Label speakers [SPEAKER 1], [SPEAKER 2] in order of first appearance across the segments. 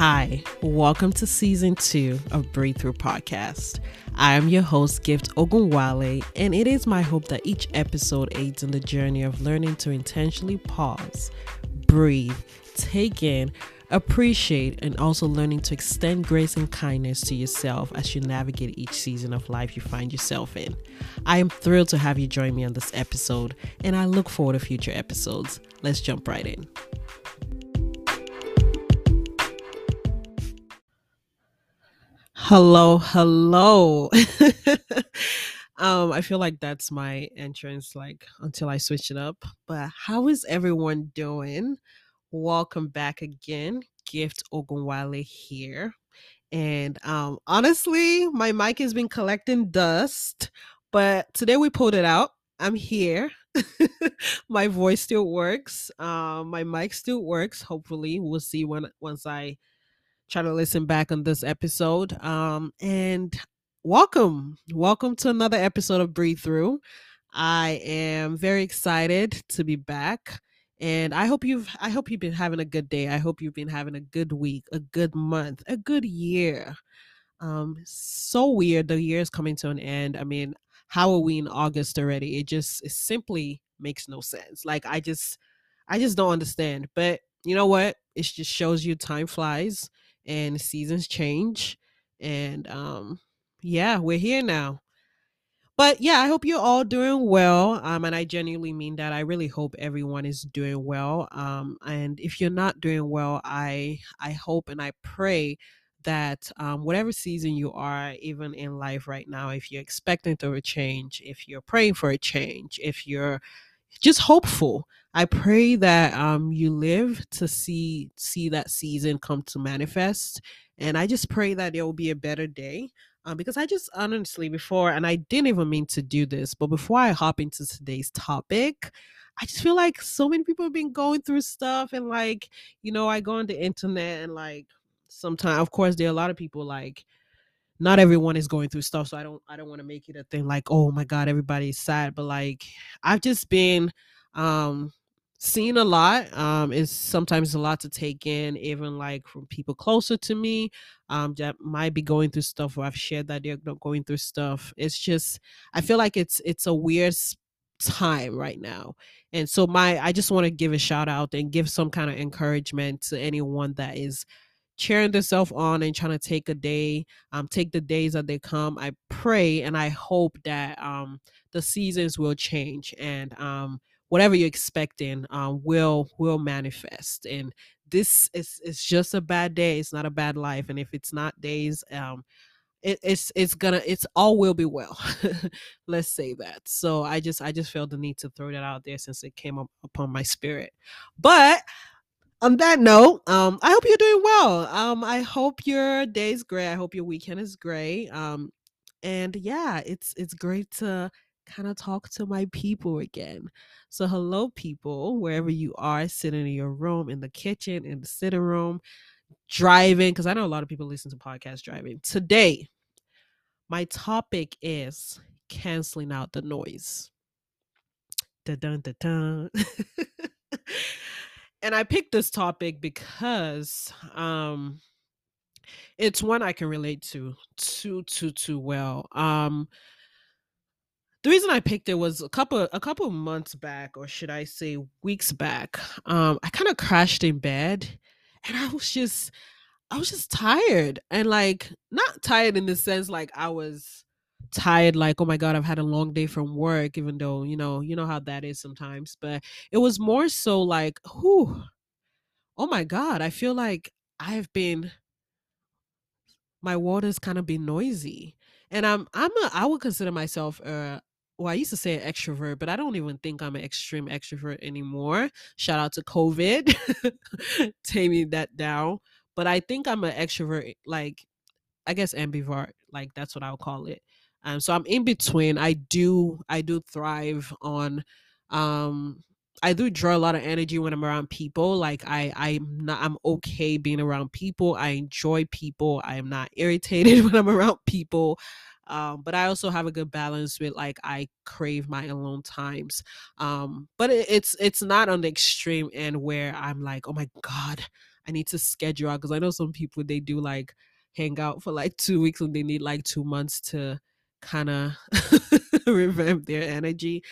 [SPEAKER 1] Hi, welcome to season two of Breathe Through Podcast. I am your host, Gift Ogunwale, and it is my hope that each episode aids in the journey of learning to intentionally pause, breathe, take in, appreciate, and also learning to extend grace and kindness to yourself as you navigate each season of life you find yourself in. I am thrilled to have you join me on this episode, and I look forward to future episodes. Let's jump right in. Hello, hello. um, I feel like that's my entrance, like until I switch it up. But how is everyone doing? Welcome back again. Gift Ogunwale here. And um, honestly, my mic has been collecting dust, but today we pulled it out. I'm here. my voice still works. Um, my mic still works. Hopefully, we'll see when once I try to listen back on this episode. Um, and welcome, welcome to another episode of Breathe Through. I am very excited to be back. And I hope you've I hope you've been having a good day. I hope you've been having a good week, a good month, a good year. Um, so weird. The year is coming to an end. I mean, how are we in August already? It just it simply makes no sense. Like I just I just don't understand. But you know what? It just shows you time flies and seasons change and um yeah we're here now. But yeah i hope you're all doing well um and i genuinely mean that. I really hope everyone is doing well um and if you're not doing well i i hope and i pray that um, whatever season you are, even in life right now, if you're expecting to a change, if you're praying for a change, if you're just hopeful. I pray that um you live to see see that season come to manifest, and I just pray that there will be a better day. Um, because I just honestly before, and I didn't even mean to do this, but before I hop into today's topic, I just feel like so many people have been going through stuff, and like you know, I go on the internet and like sometimes, of course, there are a lot of people like not everyone is going through stuff so i don't i don't want to make it a thing like oh my god everybody's sad but like i've just been um seeing a lot um is sometimes a lot to take in even like from people closer to me um that might be going through stuff or i've shared that they're going through stuff. It's just i feel like it's it's a weird time right now and so my i just want to give a shout out and give some kind of encouragement to anyone that is cheering themselves on and trying to take a day, um, take the days that they come. I pray and I hope that um, the seasons will change and um, whatever you're expecting um, will will manifest. And this is is just a bad day. It's not a bad life. And if it's not days, um, it, it's it's gonna it's all will be well. Let's say that. So I just I just felt the need to throw that out there since it came up upon my spirit. But on that note, um, I hope you're doing well. Um, I hope your day's great. I hope your weekend is great. Um, and yeah, it's it's great to kind of talk to my people again. So hello, people, wherever you are, sitting in your room, in the kitchen, in the sitting room, driving, because I know a lot of people listen to podcasts driving. Today, my topic is canceling out the noise. Dun, dun, dun, dun. and I picked this topic because um it's one I can relate to too too too well. Um the reason I picked it was a couple a couple months back, or should I say weeks back. Um, I kind of crashed in bed and I was just I was just tired. And like not tired in the sense like I was tired like oh my god i've had a long day from work even though you know you know how that is sometimes but it was more so like oh my god i feel like i've been my water's kind of been noisy and i'm i'm a i would consider myself uh well, I used to say an extrovert, but I don't even think I'm an extreme extrovert anymore. Shout out to COVID, taming that down. But I think I'm an extrovert, like I guess ambivert, like that's what I would call it. Um, so I'm in between. I do I do thrive on um I do draw a lot of energy when I'm around people. Like I I'm not I'm okay being around people. I enjoy people. I am not irritated when I'm around people. Um, but I also have a good balance with like I crave my alone times. Um, but it, it's it's not on the extreme end where I'm like, oh my god, I need to schedule out because I know some people they do like hang out for like two weeks and they need like two months to kind of revamp their energy.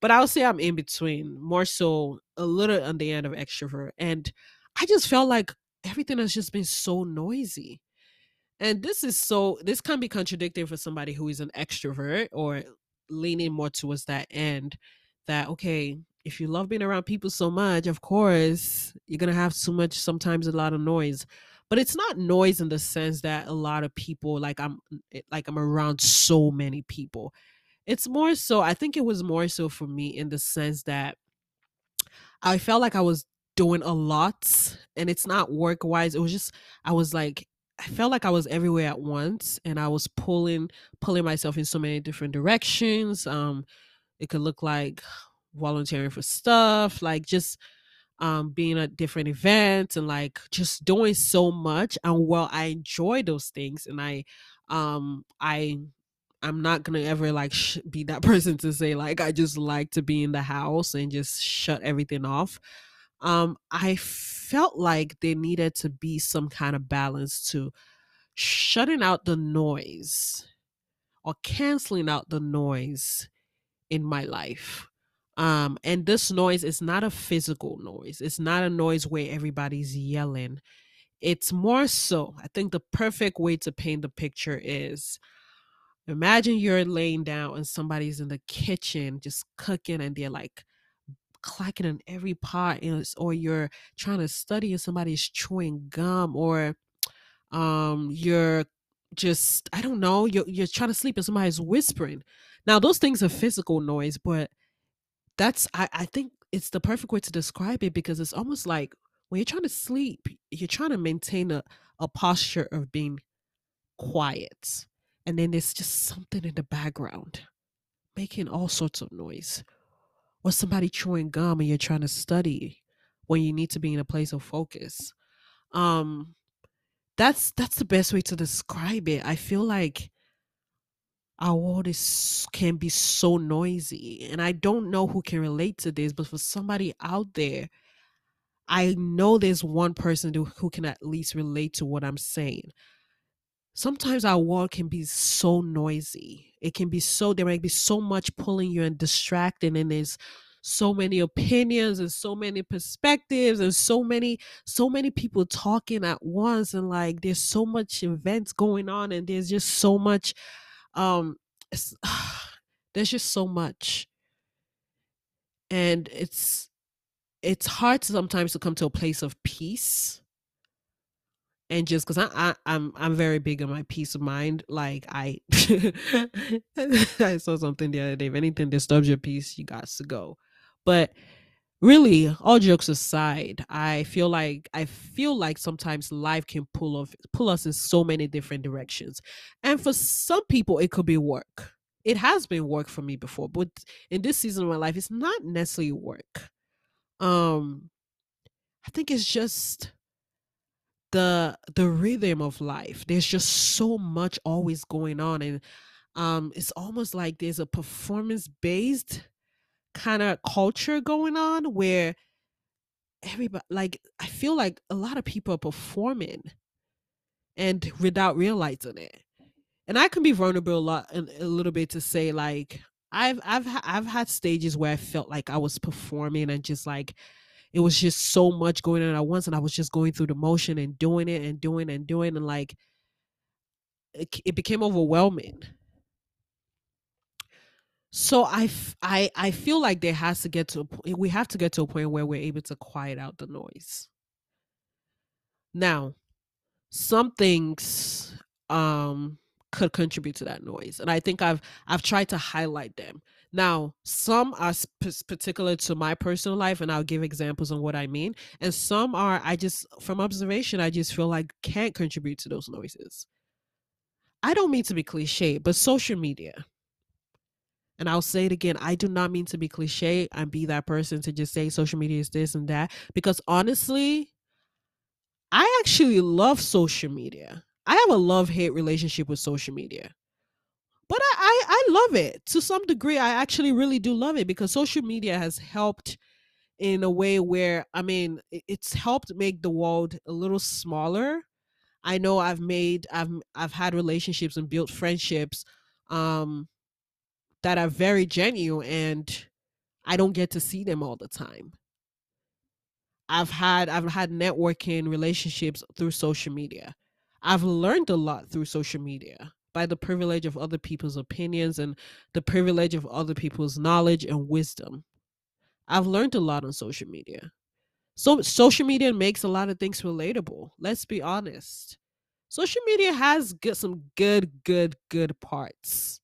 [SPEAKER 1] But I'll say I'm in between, more so a little on the end of extrovert. And I just felt like everything has just been so noisy. And this is so, this can be contradictory for somebody who is an extrovert or leaning more towards that end that, okay, if you love being around people so much, of course, you're going to have so much, sometimes a lot of noise. But it's not noise in the sense that a lot of people, like I'm, like I'm around so many people. It's more so, I think it was more so for me in the sense that I felt like I was doing a lot and it's not work wise. It was just, I was like, I felt like I was everywhere at once and I was pulling pulling myself in so many different directions. Um it could look like volunteering for stuff, like just um being at different events and like just doing so much and while I enjoy those things and I um I I'm not gonna ever like sh- be that person to say like I just like to be in the house and just shut everything off um, I felt like there needed to be some kind of balance to shutting out the noise or canceling out the noise in my life. Um, and this noise is not a physical noise, it's not a noise where everybody's yelling. It's more so, I think the perfect way to paint the picture is imagine you're laying down and somebody's in the kitchen just cooking and they're like clacking on every pot or you're trying to study and somebody's chewing gum or um you're just i don't know you're, you're trying to sleep and somebody's whispering now those things are physical noise but that's I, I think it's the perfect way to describe it because it's almost like when you're trying to sleep you're trying to maintain a, a posture of being quiet and then there's just something in the background making all sorts of noise or somebody chewing gum and you're trying to study when you need to be in a place of focus. Um that's that's the best way to describe it. I feel like our world is can be so noisy and i don't know who can relate to this but for somebody out there i know there's one person who, can at least relate to what i'm saying sometimes our world can be so noisy. It can be so, there might be so much pulling you and distracting, and there's so many opinions and so many perspectives and so many so many people talking at once and like there's so much events going on and there's just so much um there's just so much and it's it's hard sometimes to come to a place of peace and just because I, I I'm I'm very big on my peace of mind. Like I I saw something the other day. If anything disturbs your peace, you got to go. But really, all jokes aside, I feel like I feel like sometimes life can pull off pull us in so many different directions. And for some people it could be work. It has been work for me before, but in this season of my life, it's not necessarily work. Um I think it's just the the rhythm of life there's just so much always going on and um it's almost like there's a performance based kind of culture going on where everybody like i feel like a lot of people are performing and without realizing it. And i can be vulnerable a lot a, a little bit to say like i've i've i've had stages where i felt like i was performing and just like it was just so much going on at once and i was just going through the motion and doing it and doing and doing and like it, it became overwhelming so I, I i feel like there has to get to a point we have to get to a point where we're able to quiet out the noise now some things um could contribute to that noise and i think i've i've tried to highlight them now, some are particular to my personal life, and I'll give examples on what I mean. And some are, I just, from observation, I just feel like can't contribute to those noises. I don't mean to be cliche, but social media. And I'll say it again, I do not mean to be cliche and be that person to just say social media is this and that. Because honestly, I actually love social media. I have a love hate relationship with social media but I, I, I love it to some degree i actually really do love it because social media has helped in a way where I mean it's helped make the world a little smaller. I know I've made I've I've had relationships and built friendships um that are very genuine and I don't get to see them all the time. I've had I've had networking relationships through social media. I've learned a lot through social media by the privilege of other people's opinions and the privilege of other people's knowledge and wisdom. I've learned a lot on social media. So social media makes a lot of things relatable. Let's be honest. Social media has good, some good, good, good parts.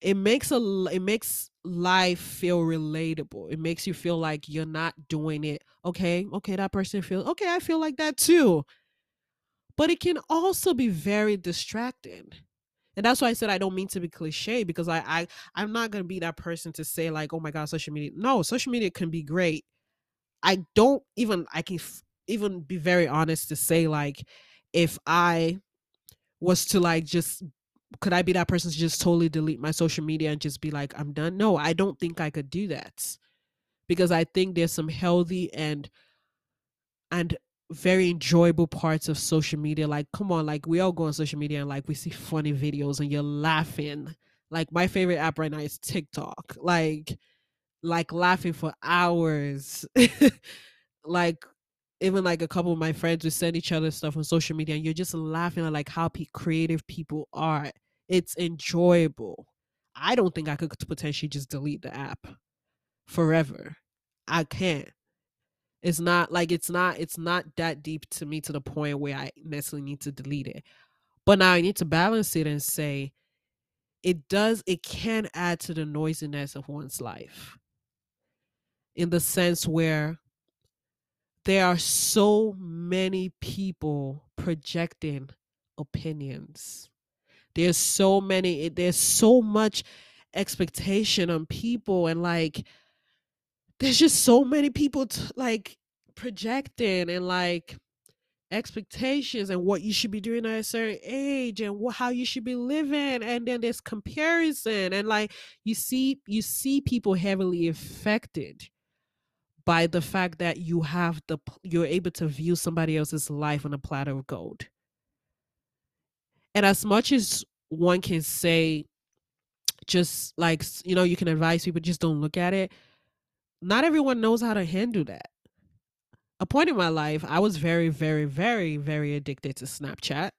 [SPEAKER 1] It makes a it makes life feel relatable. It makes you feel like you're not doing it. Okay, okay, that person feels okay. I feel like that too. But it can also be very distracting and that's why I said I don't mean to be cliche because I I I'm not gonna be that person to say like oh my god social media no social media can be great I don't even I can f- even be very honest to say like if I was to like just could I be that person to just totally delete my social media and just be like I'm done no I don't think I could do that because I think there's some healthy and and very enjoyable parts of social media. Like, come on, like we all go on social media and like we see funny videos and you're laughing. Like my favorite app right now is TikTok. Like, like laughing for hours. like even like a couple of my friends would send each other stuff on social media and you're just laughing at like how creative people are. It's enjoyable. I don't think I could potentially just delete the app forever. I can't it's not like it's not it's not that deep to me to the point where I necessarily need to delete it. But now I need to balance it and say it does it can add to the noisiness of one's life. In the sense where there are so many people projecting opinions. There's so many there's so much expectation on people and like there's just so many people t- like projecting and like expectations and what you should be doing at a certain age and wh- how you should be living. And then there's comparison and like you see you see people heavily affected by the fact that you have the you're able to view somebody else's life on a platter of gold. And as much as one can say just like you know you can advise people just don't look at it not everyone knows how to handle that. A point in my life, I was very, very, very, very addicted to Snapchat.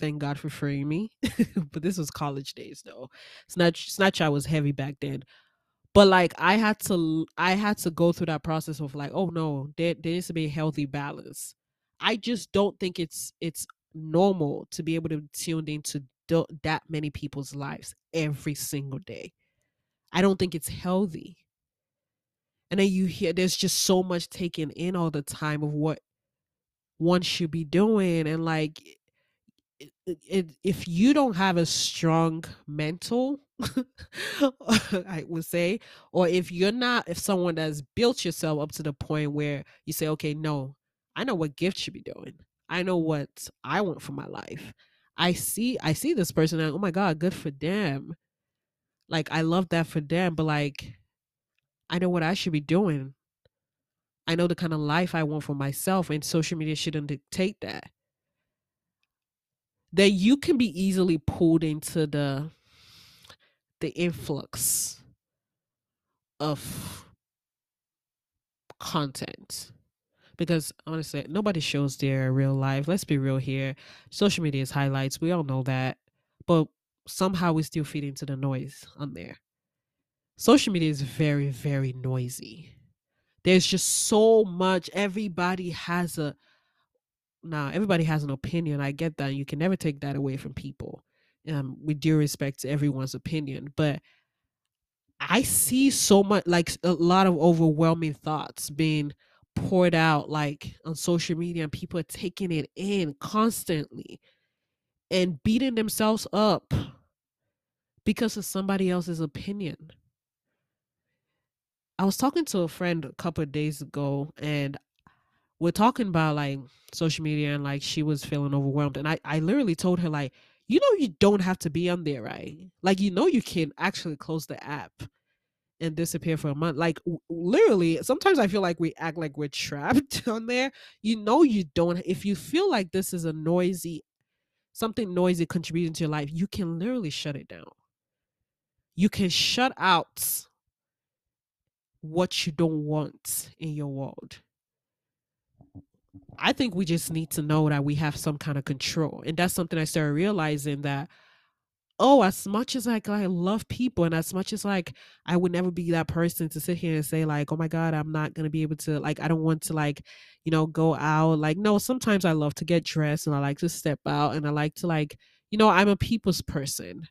[SPEAKER 1] Thank God for freeing me. but this was college days though. Snapchat, Snapchat was heavy back then. But like I had to I had to go through that process of like, oh no, there, there needs to be a healthy balance. I just don't think it's it's normal to be able to tune into that many people's lives every single day. I don't think it's healthy. And then you hear there's just so much taken in all the time of what one should be doing and like it, it, if you don't have a strong mental i would say or if you're not if someone that's built yourself up to the point where you say okay no i know what gift should be doing. I know what i want for my life i see i see this person and oh my god good for them like i love that for them but like I know what I should be doing. I know the kind of life I want for myself, and social media shouldn't dictate that. That you can be easily pulled into the the influx of content because honestly nobody shows their real life. Let's be real here. Social media is highlights. We all know that. But somehow we still feed into the noise on there. Social media is very very noisy. There's just so much. Everybody has a now everybody has an opinion. I get that. You can never take that away from people. Um, with due respect to everyone's opinion but i see so much like a lot of overwhelming thoughts being poured out like on social media and people are taking it in constantly and beating themselves up because of somebody else's opinion. I was talking to a friend a couple of days ago and we're talking about like social media and like she was feeling overwhelmed and I, I literally told her like you know you don't have to be on there right? Like you know you can actually close the app and disappear for a month. Like literally, sometimes I feel like we act like we're trapped on there. You know, you don't. If you feel like this is a noisy, something noisy contributing to your life, you can literally shut it down. You can shut out what you don't want in your world. I think we just need to know that we have some kind of control. And that's something I started realizing that oh, as much as like I love people and as much as like I would never be that person to sit here and say like, oh my God, I'm not gonna be able to like I don't want to like, you know, go out. Like, no, sometimes I love to get dressed and I like to step out and I like to like, you know, I'm a people's person.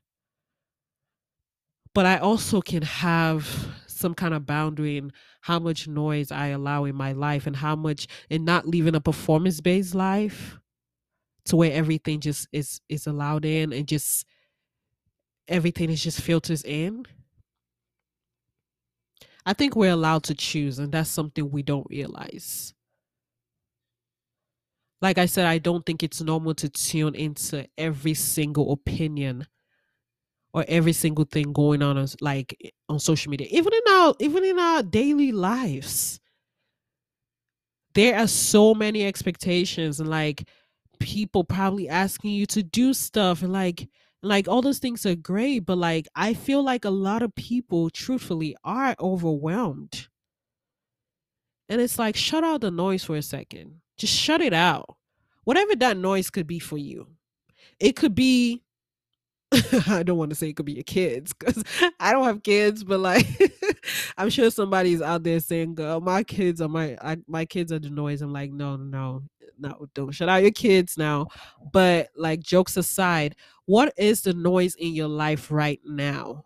[SPEAKER 1] But I also can have some kind of boundary in how much noise I allow in my life and how much and not living a performance based life to where everything just is is allowed in and just everything is just filters in. I think we're allowed to choose, and that's something we don't realize. Like I said, I don't think it's normal to tune into every single opinion or every single thing going on as like on social media. Even in our even in our daily lives. There are so many expectations and like people probably asking you to do stuff and like like all those things are great but like i feel like a lot of people truthfully are overwhelmed. And it's like shut out the noise for a second. Just shut it out. Whatever that noise could be for you. It could be I don't want to say it could be your kids because I don't have kids, but like I'm sure somebody's out there saying, "Girl, my kids are my I, my kids are the noise." I'm like, no, no, no, don't shut out your kids now. But like jokes aside, what is the noise in your life right now?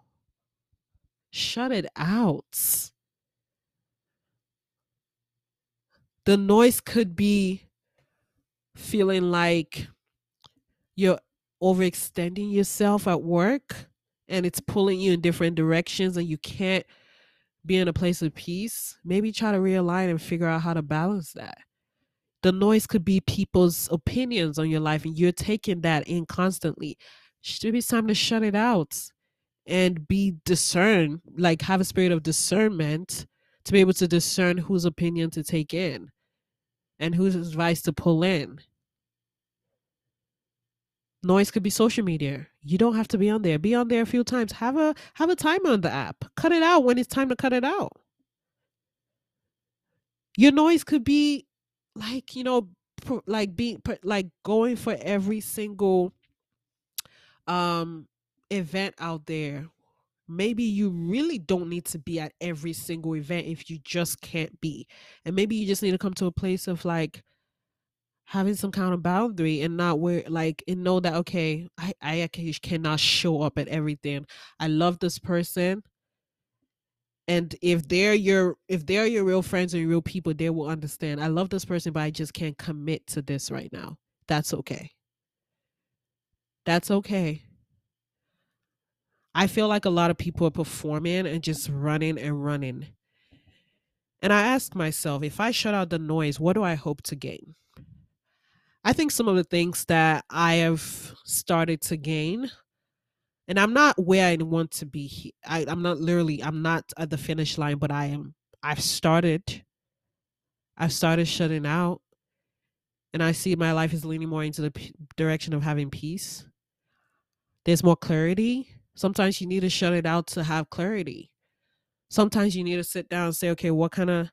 [SPEAKER 1] Shut it out. The noise could be feeling like you're overextending yourself at work and it's pulling you in different directions and you can't be in a place of peace. Maybe try to realign and figure out how to balance that. The noise could be people's opinions on your life and you're taking that in constantly. Maybe it's time to shut it out and be discern like have a spirit of discernment to be able to discern whose opinion to take in and whose advice to pull in. Noise could be social media you don't have to be on there. Be on there a few times. Have a have a timer on the app. Cut it out when it's time to cut it out. Your noise could be like you know like being like going for every single um event out there. Maybe you really don't need to be at every single event if you just can't be. And maybe you just need to come to a place of like having some kind of boundary and not where like and know that okay i i cannot show up at everything. I love this person. And if they're your if they're your real friends and real people they will understand i love this person but i just can't commit to this right now. That's okay. That's okay. I feel like a lot of people are performing and just running and running. And i ask myself if i shut out the noise what do i hope to gain i think some of the things that i have started to gain and I'm not where I want to be. I, I'm not literally. I'm not at the finish line, but I am. I've started. I've started shutting out, and I see my life is leaning more into the p- direction of having peace. There's more clarity. Sometimes you need to shut it out to have clarity. Sometimes you need to sit down and say, okay, what kind of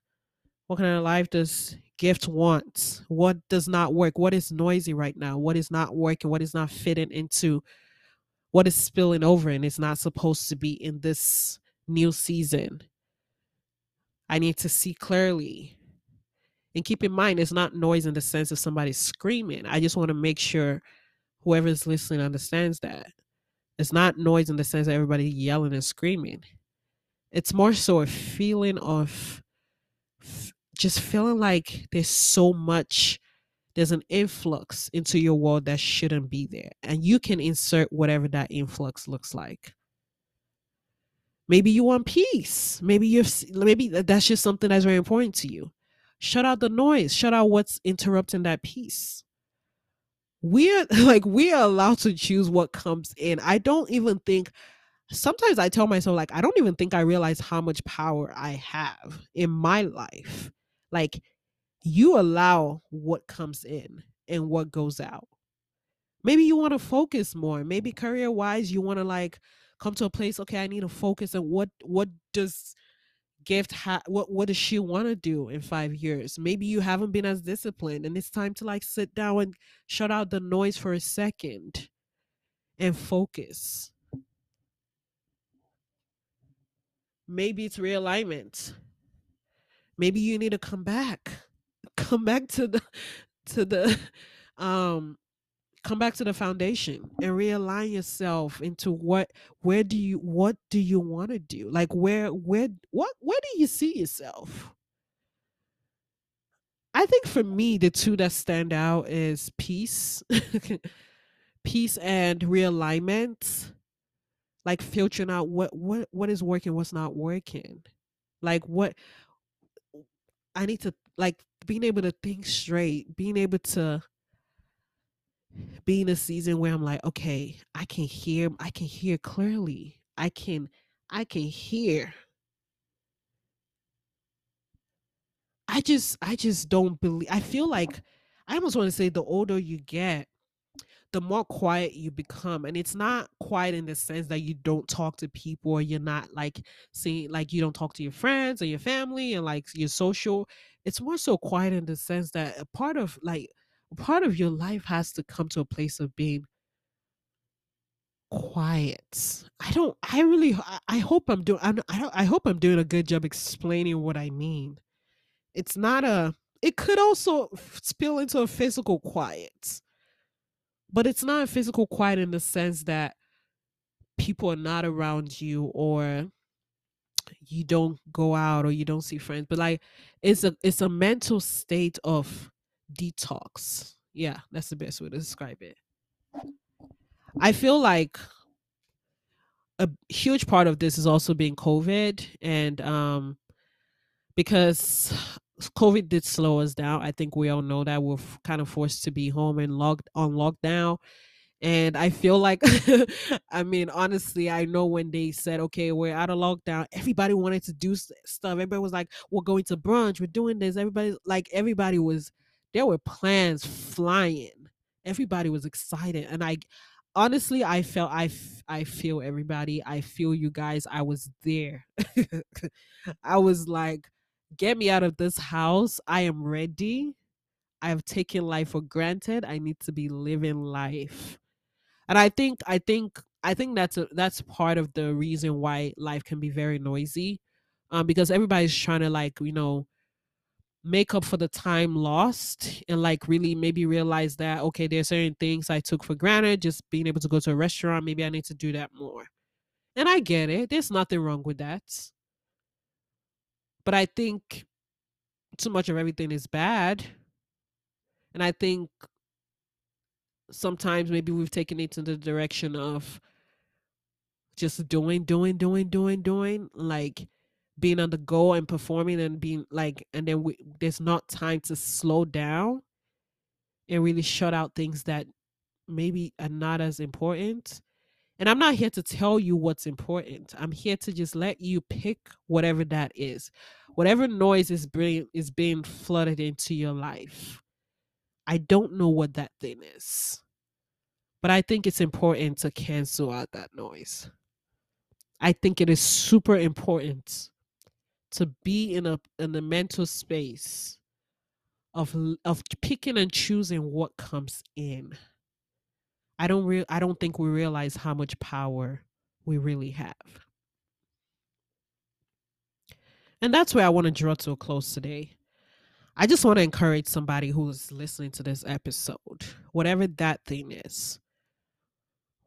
[SPEAKER 1] what kind of life does gift wants, What does not work? What is noisy right now? What is not working? What is not fitting into what is spilling over and it's not supposed to be in this new season. I need to see clearly. And keep in mind, it's not noise in the sense of somebody screaming. I just want to make sure whoever's listening understands that. It's not noise in the sense of everybody yelling and screaming. It's more so a feeling of just feeling like there's so much there's an influx into your world that shouldn't be there. And you can insert whatever that influx looks like. Maybe you want peace. Maybe you're maybe that's just something that's very important to you. Shut out the noise. Shut out what's interrupting that peace. We're like we are allowed to choose what comes in. I don't even think sometimes I tell myself, like, I don't even think I realize how much power I have in my life. Like, you allow what comes in and what goes out. Maybe you want to focus more. Maybe career wise, you want to like come to a place, okay, I need to focus and what what does gift ha- what what does she want to do in five years maybe you haven't been as disciplined and it's time to like sit down and shut out the noise for a second and focus maybe it's realignment maybe you need to come back. Come back to the to the um come back to the foundation and realign yourself into what where do you what do you want to do? Like where where what where do you see yourself? I think for me the two that stand out is peace peace and realignment. Like filtering out what what what is working what's not working. Like what i need to like being able to think straight being able to be in a season where i'm like okay i can hear i can hear clearly. I can i can hear. I just i just don't believe i feel like i almost want to say the older you get the more quiet you become and it's not quiet in the sense that you don't talk to people or you're not like seeing like you don't talk to your friends or your family and like your social it's more so quiet in the sense that a part of like a part of your life has to come to a place of being quiet. I don't i really i, I hope i'm doing I'm, I, don't, I hope i'm doing a good job explaining what i mean. It's not a it could also spill into a physical quiet but it's not a physical quiet in the sense that people are not around you or you don't go out or you don't see friends but like it's a it's a mental state of detox. Yeah that's the best way to describe it. I feel like a huge part of this is also being covid and um because covid did slow us down i think we all know that we're kind of forced to be home and locked on lockdown and I feel like, I mean, honestly, I know when they said, okay, we're out of lockdown, everybody wanted to do stuff. Everybody was like, we're going to brunch, we're doing this. Everybody, like, everybody was, there were plans flying. Everybody was excited. And I, honestly, I felt, I, I feel everybody. I feel you guys. I was there. I was like, get me out of this house. I am ready. I've taken life for granted. I need to be living life and i think i think i think that's a, that's part of the reason why life can be very noisy um because everybody's trying to like you know make up for the time lost and like really maybe realize that okay there's certain things i took for granted just being able to go to a restaurant maybe i need to do that more and i get it there's nothing wrong with that but i think too much of everything is bad and i think sometimes maybe we've taken it to the direction of just doing, doing, doing, doing, doing, like being on the go and performing and being like, and then we, there's not time to slow down and really shut out things that maybe are not as important. And I'm not here to tell you what's important. I'm here to just let you pick whatever that is. Whatever noise is being is being flooded into your life. I don't know what that thing is. But I think it's important to cancel out that noise. I think it is super important to be in a in a mental space of of picking and choosing what comes in. I don't real I don't think we realize how much power we really have. And that's where I want to draw to a close today. I just want to encourage somebody who's listening to this episode, whatever that thing is,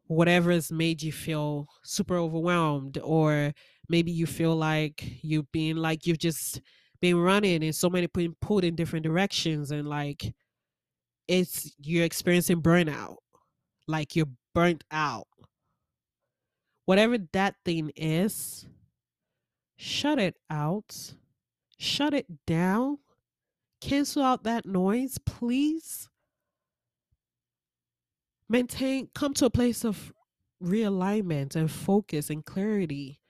[SPEAKER 1] whatever has made you feel super overwhelmed, or maybe you feel like you've been like you've just been running and so many been pulled in different directions, and like it's you're experiencing burnout, like you're burnt out. Whatever that thing is, shut it out, shut it down cancel out that noise, please. Maintain, come to a place of realignment and focus and clarity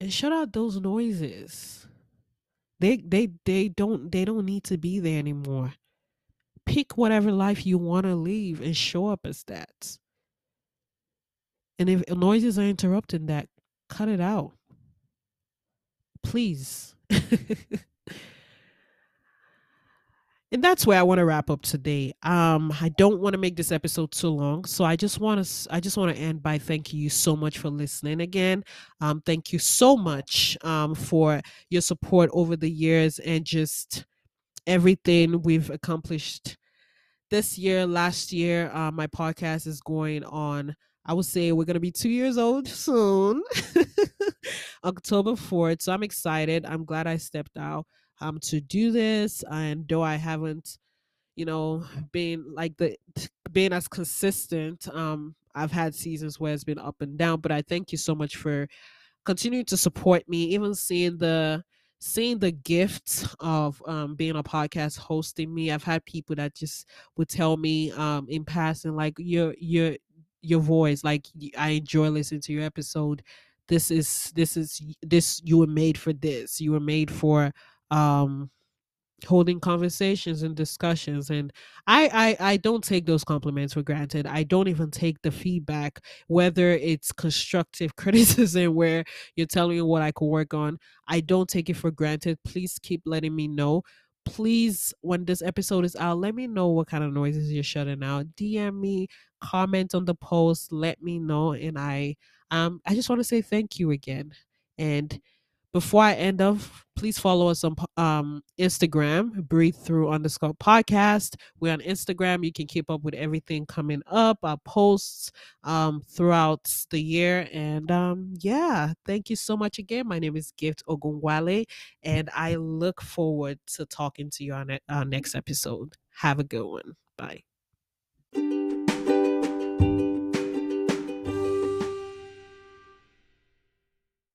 [SPEAKER 1] and shut out those noises they they they don't they don't need to be there anymore pick whatever life you want to live and show up as that and if noises are interrupting that cut it out please and that's where I want to wrap up today. Um, I don't want to make this episode too long, so I just want to I just want to end by thanking you so much for listening again. Um, thank you so much um for your support over the years and just everything we've accomplished this year. Last year, uh, my podcast is going on. I would say we're gonna be two years old soon, October 4th. So I'm excited. I'm glad I stepped out um to do this and though i haven't you know been like the being as consistent um i've had seasons where it's been up and down but i thank you so much for continuing to support me even seeing the seeing the gift of um, being a podcast hosting me i've had people that just would tell me um, in passing like your your your voice like i enjoy listening to your episode. This is this is this you were made for this. You were made for um holding conversations and discussions and I, I i don't take those compliments for granted. I don't even take the feedback whether it's constructive criticism where you're telling me what i could work on i don't take it for granted. Please keep letting me know. Please when this episode is out let me know what kind of noises you're shutting out. Dm me comment on the post let me know and i um i just want to say thank you again and before I end off, please follow us on um, Instagram, breathe through underscore podcast. We're on Instagram. You can keep up with everything coming up, our posts um, throughout the year. And um, yeah, thank you so much again. My name is Gift Ogunwale, and I look forward to talking to you on our next episode. Have a good one. Bye.